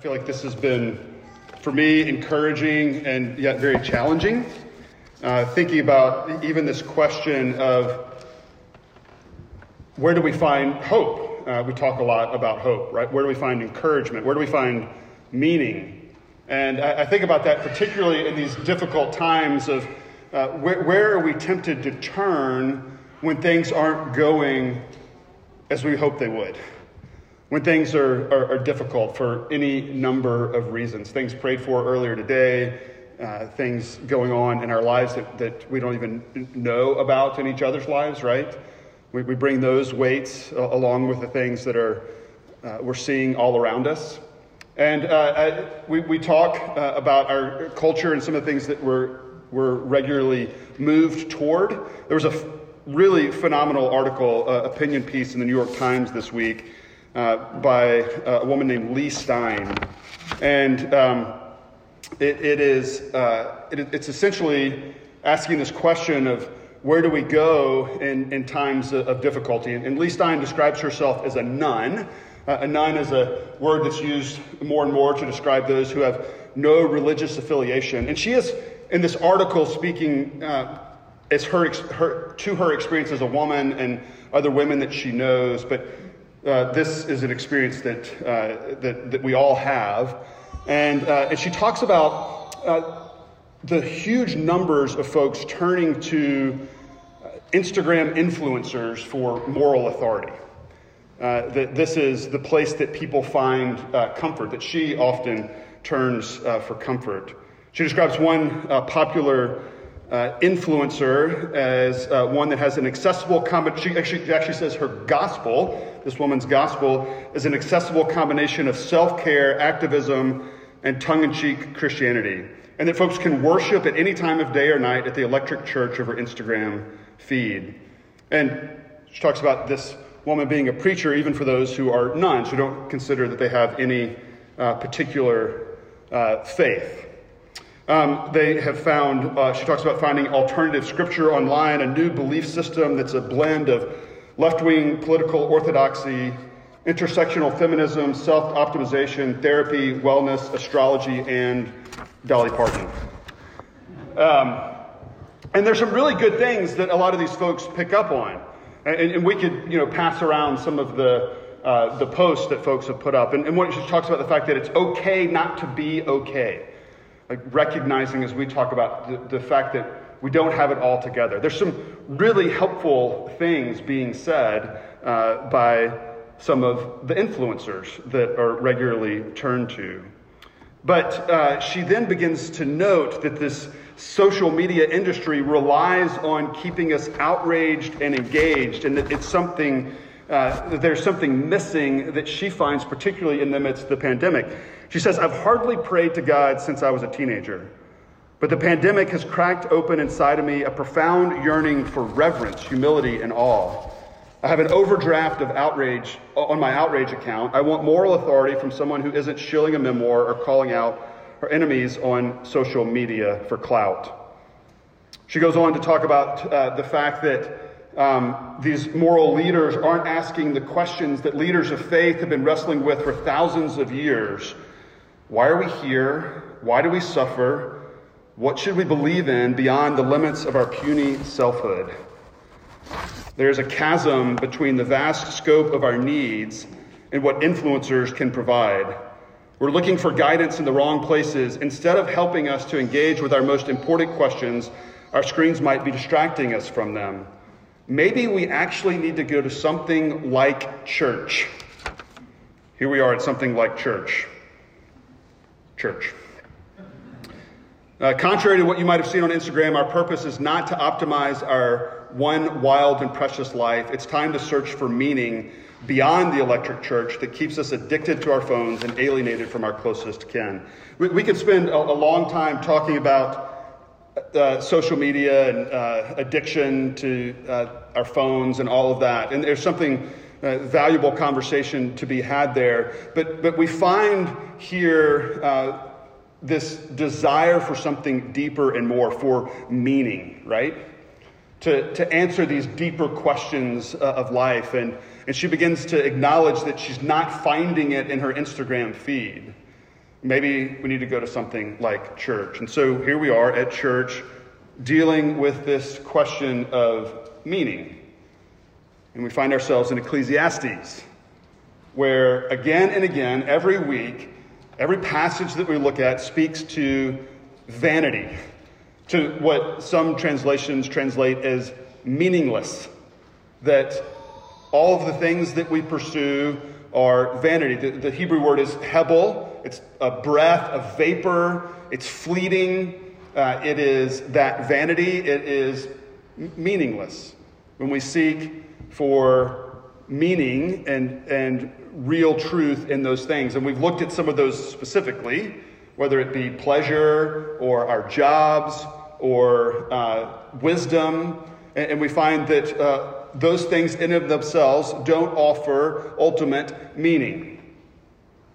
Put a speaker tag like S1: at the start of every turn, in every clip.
S1: feel like this has been, for me, encouraging and yet very challenging. Uh, thinking about even this question of where do we find hope? Uh, we talk a lot about hope, right? Where do we find encouragement? Where do we find meaning? And I, I think about that particularly in these difficult times of uh, where, where are we tempted to turn when things aren't going as we hope they would? When things are, are, are, difficult for any number of reasons. Things prayed for earlier today, uh, things going on in our lives that, that we don't even know about in each other's lives, right? We, we bring those weights uh, along with the things that are uh, we're seeing all around us. And uh, I, we, we talk uh, about our culture and some of the things that we're, we're regularly moved toward. There was a f- really phenomenal article, uh, opinion piece in the New York Times this week uh, by a woman named Leigh Stein. And um, it, it is, uh, it, it's essentially asking this question of where do we go in, in times of difficulty? And, and Leigh Stein describes herself as a none. Uh, a none is a word that's used more and more to describe those who have no religious affiliation. And she is, in this article, speaking uh, as her, her, to her experience as a woman and other women that she knows. But uh, this is an experience that, uh, that, that we all have. And, uh, and she talks about uh, the huge numbers of folks turning to uh, Instagram influencers for moral authority. that this is the place that people find comfort, that she often turns for comfort. She describes one popular uh, influencer as uh, one that has an accessible combination. She actually, actually says her gospel, this woman's gospel, is an accessible combination of self care, activism, and tongue in cheek Christianity. And that folks can worship at any time of day or night at the electric church of her Instagram feed. And she talks about this woman being a preacher, even for those who are nones, who don't consider that they have any uh, particular uh, faith. Um, they have found, uh, she talks about finding alternative scripture online, a new belief system that's a blend of left wing political orthodoxy, intersectional feminism, self optimization, therapy, wellness, astrology, and Dolly Parton. Um, and there's some really good things that a lot of these folks pick up on. And, and we could, you know, pass around some of the, uh, the posts that folks have put up. And, and what she talks about the fact that it's okay not to be okay like recognizing as we talk about the, the fact that we don't have it all together. There's some really helpful things being said uh, by some of the influencers that are regularly turned to. But uh, she then begins to note that this social media industry relies on keeping us outraged and engaged, and that it's something, uh, there's something missing that she finds, particularly in the midst of the pandemic. She says, I've hardly prayed to God since I was a teenager, but the pandemic has cracked open inside of me a profound yearning for reverence, humility, and awe. I have an overdraft of outrage on my outrage account. I want moral authority from someone who isn't shilling a memoir or calling out her enemies on social media for clout. She goes on to talk about uh, the fact that um, these moral leaders aren't asking the questions that leaders of faith have been wrestling with for thousands of years why are we here? Why do we suffer? What should we believe in beyond the limits of our puny selfhood? There's a chasm between the vast scope of our needs and what influencers can provide. We're looking for guidance in the wrong places. Instead of helping us to engage with our most important questions, our screens might be distracting us from them. Maybe we actually need to go to something like church. Here we are at something like church church. Uh, contrary to what you might have seen on Instagram, our purpose is not to optimize our one wild and precious life. It's time to search for meaning beyond the electric church that keeps us addicted to our phones and alienated from our closest kin. We, we could spend a, a, long time talking about uh, social media and uh, addiction to uh, our phones and all of that. And there's something uh, valuable conversation to be had there. But, but we find here uh, this desire for something deeper and more, for meaning, right? To, to answer these deeper questions uh, of life. And, and she begins to acknowledge that she's not finding it in her Instagram feed. Maybe we need to go to something like church. And so here we are at church dealing with this question of meaning. And we find ourselves in Ecclesiastes, where again and again, every week, every passage that we look at speaks to vanity, to what some translations translate as meaningless. That all of the things that we pursue are vanity. The, the Hebrew word is hebel, it's a breath, a vapor, it's fleeting, uh, it is that vanity, it is meaningless. When we seek for meaning and, and real truth in those things, and we've looked at some of those specifically, whether it be pleasure or our jobs or uh, wisdom, and, and, we find that uh, those things in and of themselves don't offer ultimate meaning.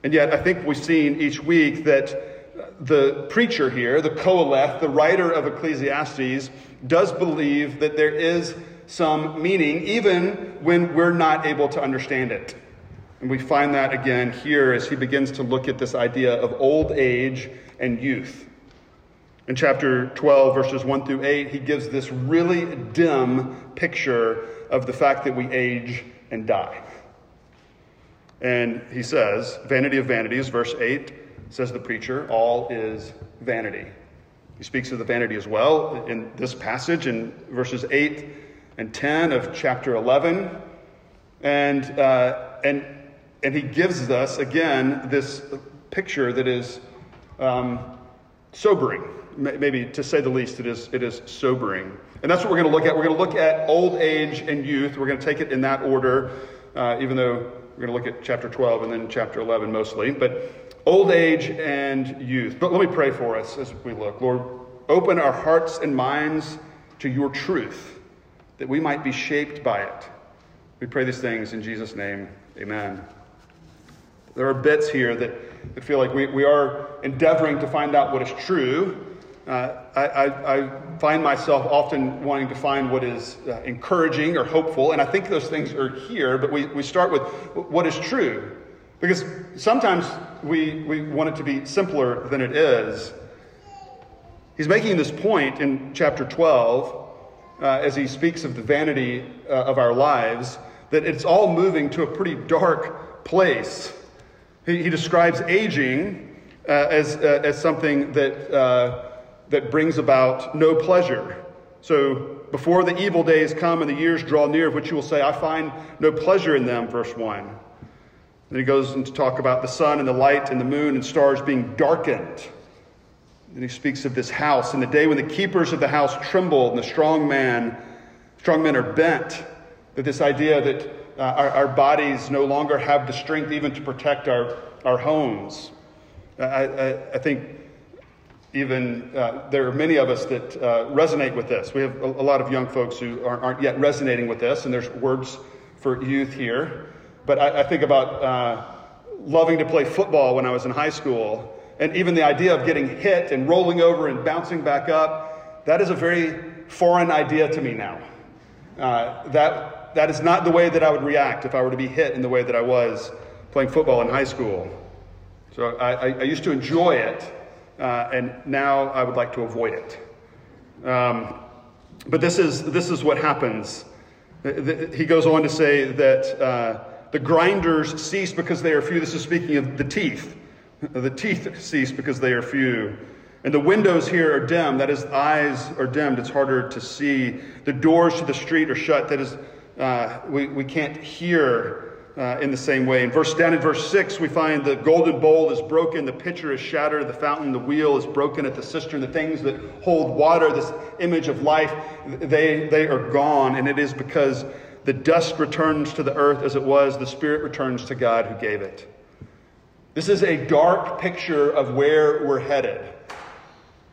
S1: And yet, I think we've seen each week that the preacher here, the Qoheleth, the writer of Ecclesiastes, does believe that there is some meaning, even when we're not able to understand it. And we find that again here as he begins to look at this idea of old age and youth. In chapter 12, verses 1 through 8, he gives this really dim picture of the fact that we age and die. And he says, Vanity of vanities, verse 8, says the preacher, all is vanity. He speaks of the vanity as well in this passage in verses 8 and 10 of chapter 11. And, uh, and, and he gives us, again, this picture that is um, sobering. Maybe to say the least, it is, it is sobering. And that's what we're going to look at. We're going to look at old age and youth. We're going to take it in that order, uh, even though we're going to look at chapter 12 and then chapter 11 mostly. But old age and youth. But let me pray for us as we look. Lord, open our hearts and minds to your truth that we might be shaped by it. We pray these things in Jesus' name. Amen. There are bits here that, that feel like we, we are endeavoring to find out what is true. Uh, I, I, find myself often wanting to find what is uh, encouraging or hopeful, and I think those things are here, but we, we start with what is true. Because sometimes we, we want it to be simpler than it is. He's making this point in chapter 12 uh, as he speaks of the vanity uh, of our lives that it's all moving to a pretty dark place. He, he describes aging uh, as, as something that that brings about no pleasure. So before the evil days come and the years draw near, which you will say, I find no pleasure in them, verse 1. Then he goes into talk about the sun and the light and the moon and stars being darkened. Then he speaks of this house and the day when the keepers of the house tremble and the strong man, strong men are bent. That this idea that uh, our, our, bodies no longer have the strength even to protect our, our homes. I, I, I think even uh, there are many of us that uh, resonate with this. We have a, a lot of young folks who aren't, aren't, yet resonating with this, and there's words for youth here. But I, I think about uh, loving to play football when I was in high school, and even the idea of getting hit and rolling over and bouncing back up, that is a very foreign idea to me now. Uh, that, that is not the way that I would react if I were to be hit in the way that I was playing football in high school. So I, I used to enjoy it uh, and now I would like to avoid it. Um, but this is, this is what happens. He goes on to say that uh, the grinders cease because they are few. This is speaking of the teeth. The teeth cease because they are few. And the windows here are dim. That is, eyes are dimmed. It's harder to see. The doors to the street are shut. That is, uh, we, we can't hear uh, in the same way. In verse down in verse six, we find the golden bowl is broken, the pitcher is shattered, the fountain, the wheel is broken at the cistern. The things that hold water, this image of life, they they are gone, and it is because the dust returns to the earth as it was, the spirit returns to God who gave it. This is a dark picture of where we're headed.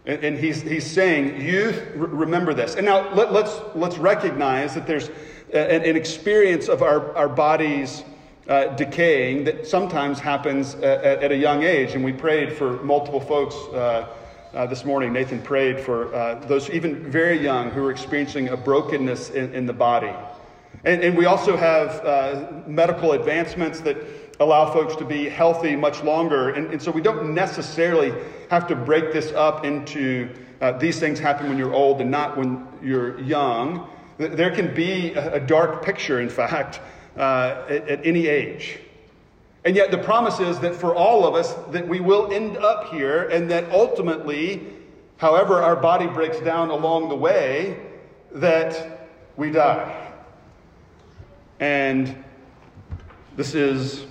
S1: And, and he's, he's saying, youth, remember this. And now let, let's, let's recognize that there's an, an experience of our, our bodies uh, decaying that sometimes happens at, at, a young age. And we prayed for multiple folks uh, uh, this morning. Nathan prayed for uh, those even very young who are experiencing a brokenness in, in the body. And, and we also have uh, medical advancements that allow folks to be healthy much longer. And, and so we don't necessarily have to break this up into uh, these things happen when you're old and not when you're young. There can be a, dark picture, in fact, uh, at, at any age. And yet the promise is that for all of us, that we will end up here and that ultimately, however our body breaks down along the way, that we die. And this is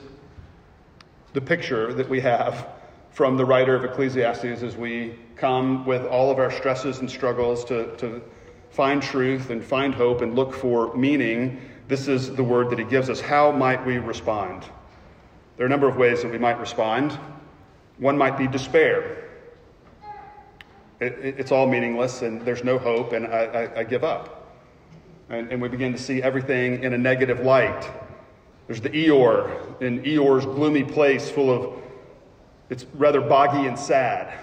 S1: the picture that we have from the writer of Ecclesiastes as we come with all of our stresses and struggles to, to find truth and find hope and look for meaning. This is the word that he gives us. How might we respond? There are a number of ways that we might respond. One might be despair. It, it, it's all meaningless and there's no hope, and I, I, I give up. And, and we begin to see everything in a negative light. There's the Eeyore, in Eeyore's gloomy place full of, it's rather boggy and sad.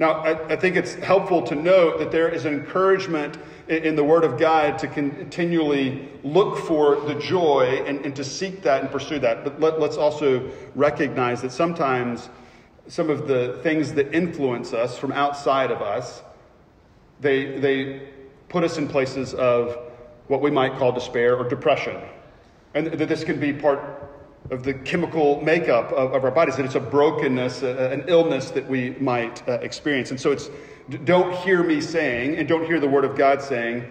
S1: Now, I, I, think it's helpful to note that there is an encouragement in, in, the Word of God to continually look for the joy and, and to seek that and pursue that. But let, let's also recognize that sometimes some of the things that influence us from outside of us, they, they put us in places of what we might call despair or depression. And that this can be part of the chemical makeup of, of our bodies, that it's a brokenness, a, an illness that we might uh, experience. And so it's don't hear me saying, and don't hear the word of God saying,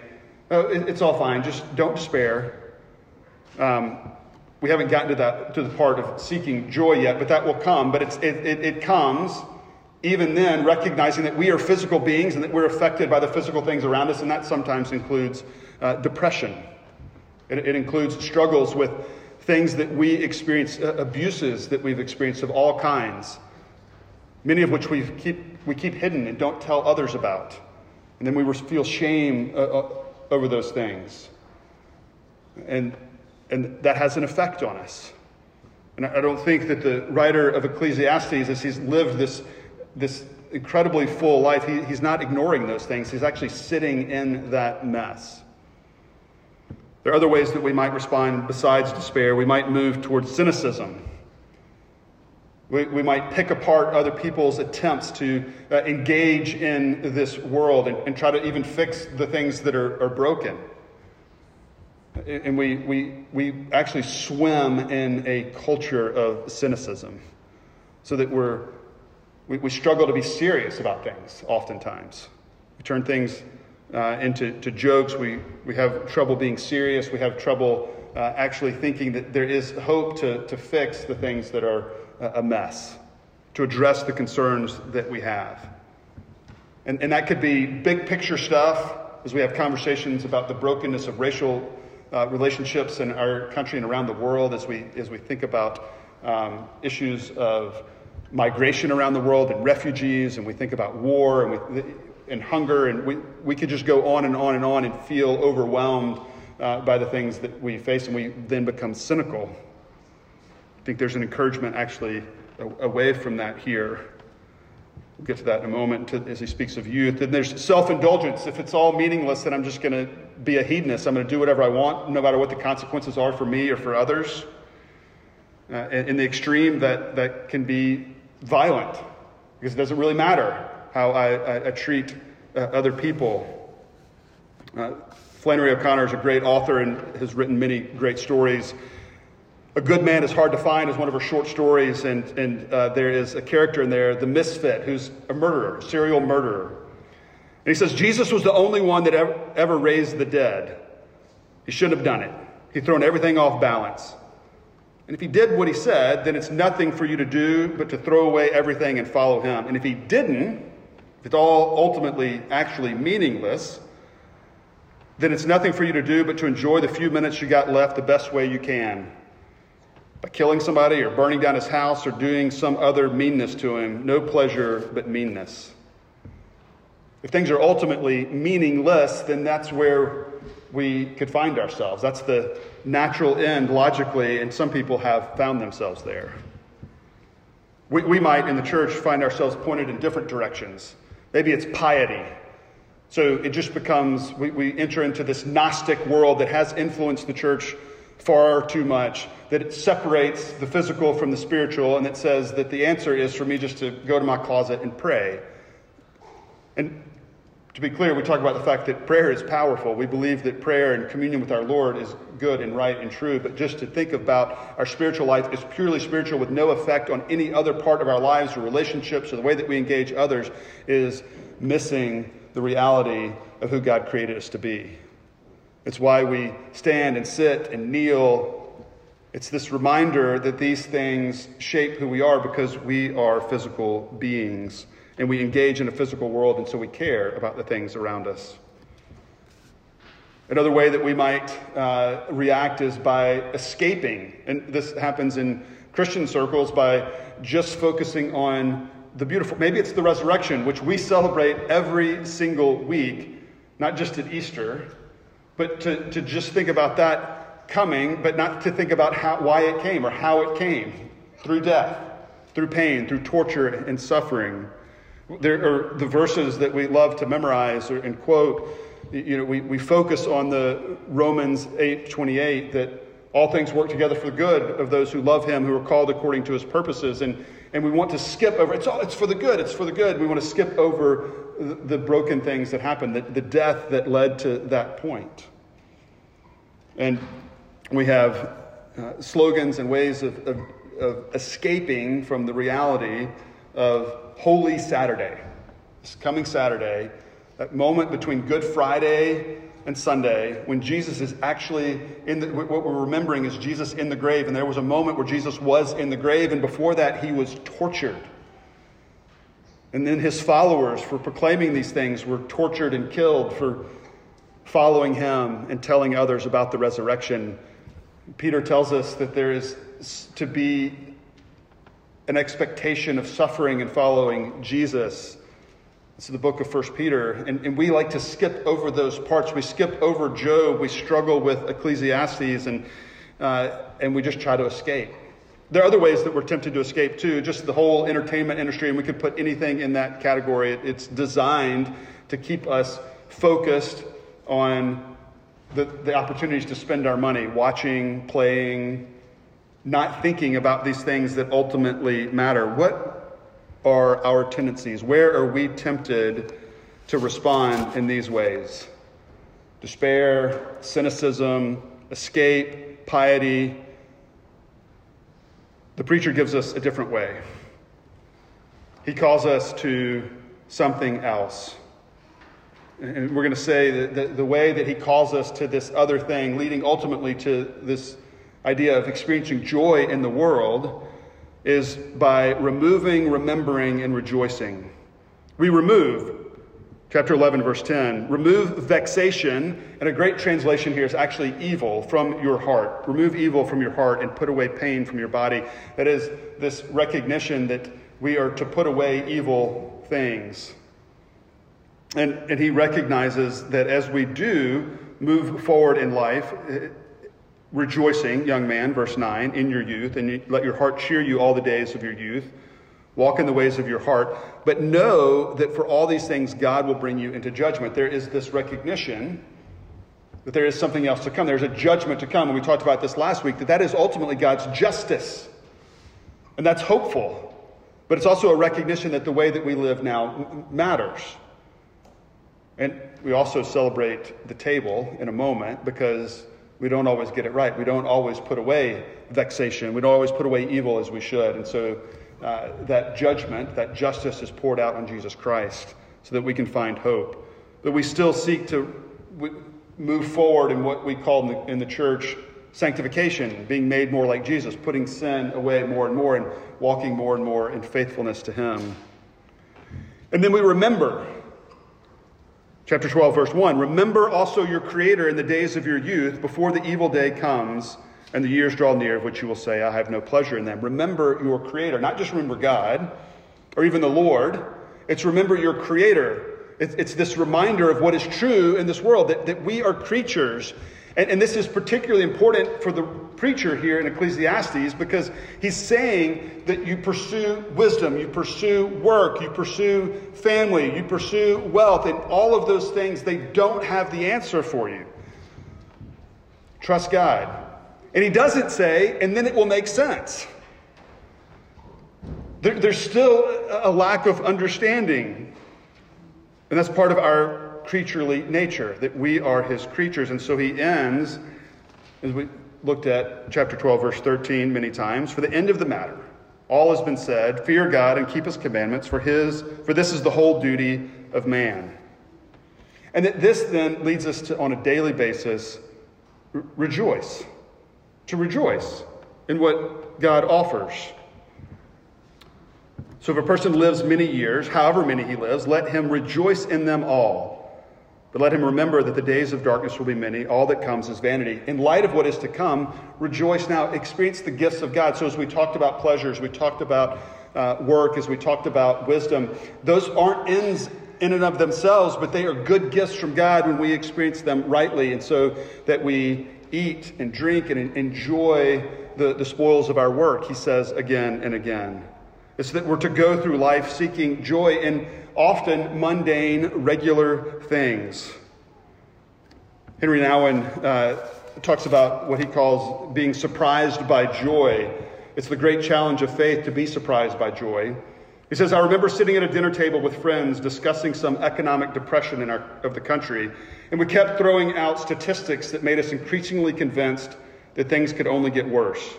S1: oh, it, it's all fine, just don't despair. Um, we haven't gotten to that to the part of seeking joy yet, but that will come. But it's, it, it, it comes even then, recognizing that we are physical beings and that we're affected by the physical things around us, and that sometimes includes uh, depression. It, it includes struggles with things that we experience, uh, abuses that we've experienced of all kinds, many of which we keep, we keep hidden and don't tell others about. And then we feel shame uh, uh, over those things. And, and that has an effect on us. And I don't think that the writer of Ecclesiastes, as he's lived this, this incredibly full life, he, he's not ignoring those things. He's actually sitting in that mess. There are other ways that we might respond besides despair. We might move towards cynicism. We, we might pick apart other people's attempts to uh, engage in this world and, and, try to even fix the things that are, are broken. And we, we, we actually swim in a culture of cynicism so that we're, we, we struggle to be serious about things oftentimes. We turn things uh, into to jokes. We, we have trouble being serious. We have trouble uh, actually thinking that there is hope to, to fix the things that are a mess, to address the concerns that we have. And, and that could be big picture stuff as we have conversations about the brokenness of racial uh, relationships in our country and around the world, as we, as we think about um, issues of migration around the world and refugees, and we think about war, and we, and hunger, and we, we could just go on and on and on and feel overwhelmed uh, by the things that we face, and we then become cynical. I think there's an encouragement actually away from that here. We'll get to that in a moment as he speaks of youth. And there's self indulgence. If it's all meaningless, then I'm just going to be a hedonist. I'm going to do whatever I want, no matter what the consequences are for me or for others. Uh, in the extreme, that, that can be violent because it doesn't really matter how I, I, I treat uh, other people. Uh, Flannery O'Connor is a great author and has written many great stories. A Good Man is Hard to Find is one of her short stories, and, and uh, there is a character in there, the misfit, who's a murderer, a serial murderer. And he says, Jesus was the only one that ever, ever raised the dead. He shouldn't have done it. He'd thrown everything off balance. And if he did what he said, then it's nothing for you to do but to throw away everything and follow him. And if he didn't, it's all ultimately actually meaningless, then it's nothing for you to do but to enjoy the few minutes you got left the best way you can. By killing somebody or burning down his house or doing some other meanness to him, no pleasure but meanness. If things are ultimately meaningless, then that's where we could find ourselves. That's the natural end, logically, and some people have found themselves there. We, we might, in the church, find ourselves pointed in different directions. Maybe it's piety. So it just becomes, we, we enter into this Gnostic world that has influenced the church far too much that it separates the physical from the spiritual and it says that the answer is for me just to go to my closet and pray. And to be clear, we talk about the fact that prayer is powerful. We believe that prayer and communion with our Lord is good and right and true. But just to think about our spiritual life as purely spiritual with no effect on any other part of our lives or relationships or the way that we engage others is missing the reality of who God created us to be. It's why we stand and sit and kneel. It's this reminder that these things shape who we are because we are physical beings and we engage in a physical world, and so we care about the things around us. Another way that we might uh, react is by escaping. And this happens in Christian circles by just focusing on the beautiful. Maybe it's the resurrection, which we celebrate every single week, not just at Easter, but to, to just think about that coming, but not to think about how, why it came or how it came through death, through pain, through torture and suffering. There are the verses that we love to memorize and quote. You know, we, we focus on the Romans 8 28 that all things work together for the good of those who love him, who are called according to his purposes. And, and we want to skip over, it's, all, it's for the good, it's for the good. We want to skip over the, the broken things that happened, the, the death that led to that point. And we have uh, slogans and ways of, of, of escaping from the reality of Holy Saturday. This coming Saturday, that moment between Good Friday and Sunday, when Jesus is actually in the, what we're remembering is Jesus in the grave. And there was a moment where Jesus was in the grave, and before that, he was tortured. And then his followers, for proclaiming these things, were tortured and killed for following him and telling others about the resurrection. Peter tells us that there is to be an expectation of suffering and following Jesus. This is the book of First Peter. And, and we like to skip over those parts. We skip over Job. We struggle with Ecclesiastes, and, uh, and we just try to escape. There are other ways that we're tempted to escape too, just the whole entertainment industry, and we could put anything in that category. It's designed to keep us focused on the, the opportunities to spend our money watching, playing, not thinking about these things that ultimately matter. What are our tendencies? Where are we tempted to respond in these ways? Despair, cynicism, escape, piety. The preacher gives us a different way. He calls us to something else. And we're going to say that the, way that he calls us to this other thing, leading ultimately to this idea of experiencing joy in the world is by removing, remembering, and rejoicing. We remove, chapter 11, verse 10, remove vexation, and a great translation here is actually evil from your heart. Remove evil from your heart and put away pain from your body. That is this recognition that we are to put away evil things. And, and he recognizes that as we do move forward in life, rejoicing, young man, verse 9, in your youth, and let your heart cheer you all the days of your youth. Walk in the ways of your heart, but know that for all these things, God will bring you into judgment. There is this recognition that there is something else to come. There's a judgment to come. And we talked about this last week, that that is ultimately God's justice. And that's hopeful. But it's also a recognition that the way that we live now matters. And we also celebrate the table in a moment because we don't always get it right. We don't always put away vexation. We don't always put away evil as we should. And so uh, that judgment, that justice is poured out on Jesus Christ so that we can find hope. But we still seek to move forward in what we call in the, in the church sanctification, being made more like Jesus, putting sin away more and more, and walking more and more in faithfulness to Him. And then we remember Chapter 12, verse 1 Remember also your Creator in the days of your youth, before the evil day comes and the years draw near, of which you will say, I have no pleasure in them. Remember your Creator. Not just remember God or even the Lord, it's remember your Creator. It's, this reminder of what is true in this world that, that we are creatures and, and, this is particularly important for the preacher here in Ecclesiastes because he's saying that you pursue wisdom, you pursue work, you pursue family, you pursue wealth, and all of those things, they don't have the answer for you. Trust God. And he doesn't say, and then it will make sense. There, there's still a lack of understanding. And that's part of our creaturely nature, that we are his creatures. And so he ends, as we looked at chapter 12, verse 13 many times, for the end of the matter. All has been said, fear God and keep his commandments, for his for this is the whole duty of man. And that this then leads us to on a daily basis rejoice. To rejoice in what God offers. So if a person lives many years, however many he lives, let him rejoice in them all. But let him remember that the days of darkness will be many. All that comes is vanity. In light of what is to come, rejoice now. Experience the gifts of God. So, as we talked about pleasures, we talked about uh, work, as we talked about wisdom, those aren't ends in and of themselves, but they are good gifts from God when we experience them rightly. And so that we eat and drink and enjoy the, the spoils of our work, he says again and again. It's that we're to go through life seeking joy in often mundane, regular things. Henri Nouwen uh, talks about what he calls being surprised by joy. It's the great challenge of faith to be surprised by joy. He says, I remember sitting at a dinner table with friends discussing some economic depression in our, of the country, and we kept throwing out statistics that made us increasingly convinced that things could only get worse.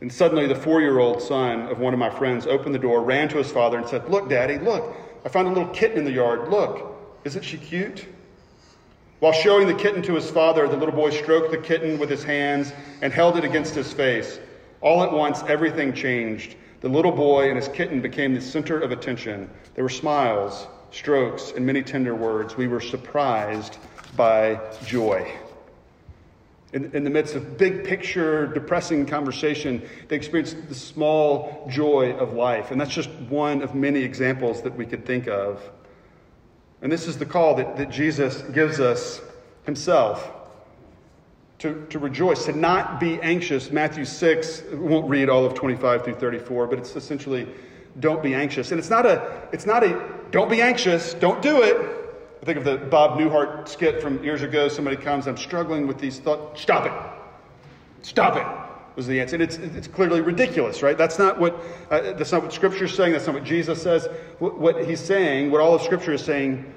S1: And suddenly, the four year old son of one of my friends opened the door, ran to his father, and said, Look, Daddy, look, I found a little kitten in the yard. Look, isn't she cute? While showing the kitten to his father, the little boy stroked the kitten with his hands and held it against his face. All at once, everything changed. The little boy and his kitten became the center of attention. There were smiles, strokes, and many tender words. We were surprised by joy in, in the midst of big picture, depressing conversation, they experience the small joy of life. And that's just one of many examples that we could think of. And this is the call that, that Jesus gives us himself to, to rejoice, to not be anxious. Matthew 6, we won't read all of 25 through 34, but it's essentially don't be anxious. And it's not a, it's not a don't be anxious, don't do it. I think of the Bob Newhart skit from years ago. Somebody comes, I'm struggling with these thoughts. Stop it. Stop it was the answer. And it's, it's clearly ridiculous, right? That's not what, uh, that's not what Scripture is saying. That's not what Jesus says. What, what he's saying, what all of Scripture is saying,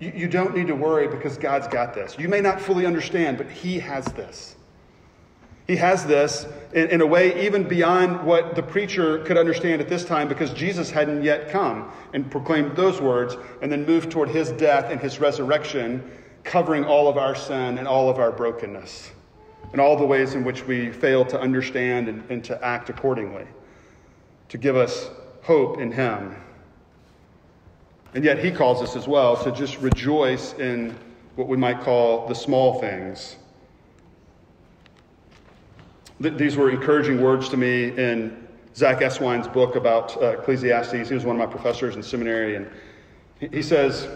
S1: you, you don't need to worry because God's got this. You may not fully understand, but He has this. He has this in, in, a way even beyond what the preacher could understand at this time because Jesus hadn't yet come and proclaimed those words and then moved toward his death and his resurrection, covering all of our sin and all of our brokenness and all the ways in which we fail to understand and, and to act accordingly, to give us hope in him. And yet he calls us as well to just rejoice in what we might call the small things these were encouraging words to me in Zack Eswine's book about uh, Ecclesiastes. He was one of my professors in seminary, and he says,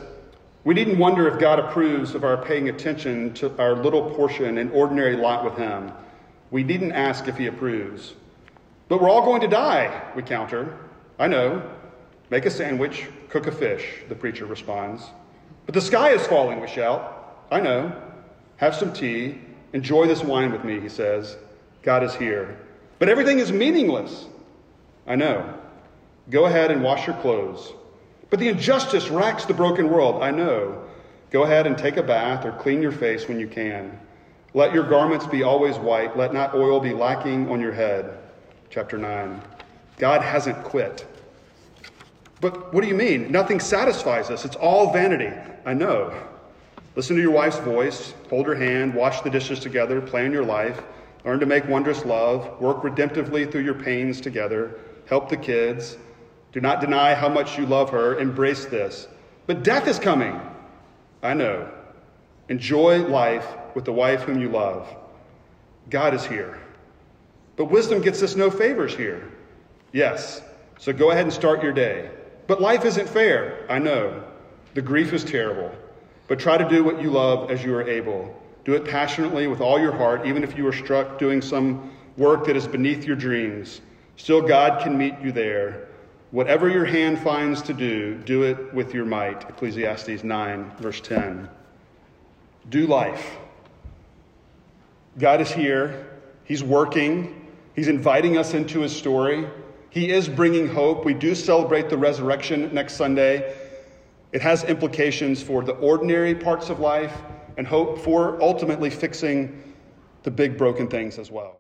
S1: We needn't wonder if God approves of our paying attention to our little portion and ordinary lot with Him. We needn't ask if He approves. But we're all going to die, we counter. I know. Make a sandwich, cook a fish, the preacher responds. But the sky is falling, we shout. I know. Have some tea. Enjoy this wine with me, he says. God is here. But everything is meaningless. I know. Go ahead and wash your clothes. But the injustice racks the broken world. I know. Go ahead and take a bath or clean your face when you can. Let your garments be always white. Let not oil be lacking on your head. Chapter 9. God hasn't quit. But what do you mean? Nothing satisfies us. It's all vanity. I know. Listen to your wife's voice, hold her hand, wash the dishes together, plan your life. Learn to make wondrous love. Work redemptively through your pains together. Help the kids. Do not deny how much you love her. Embrace this. But death is coming. I know. Enjoy life with the wife whom you love. God is here. But wisdom gets us no favors here. Yes. So go ahead and start your day. But life isn't fair. I know. The grief is terrible. But try to do what you love as you are able. Do it passionately with all your heart, even if you are struck doing some work that is beneath your dreams. Still, God can meet you there. Whatever your hand finds to do, do it with your might. Ecclesiastes 9, verse 10. Do life. God is here. He's working. He's inviting us into his story. He is bringing hope. We do celebrate the resurrection next Sunday. It has implications for the ordinary parts of life and hope for ultimately fixing the big broken things as well.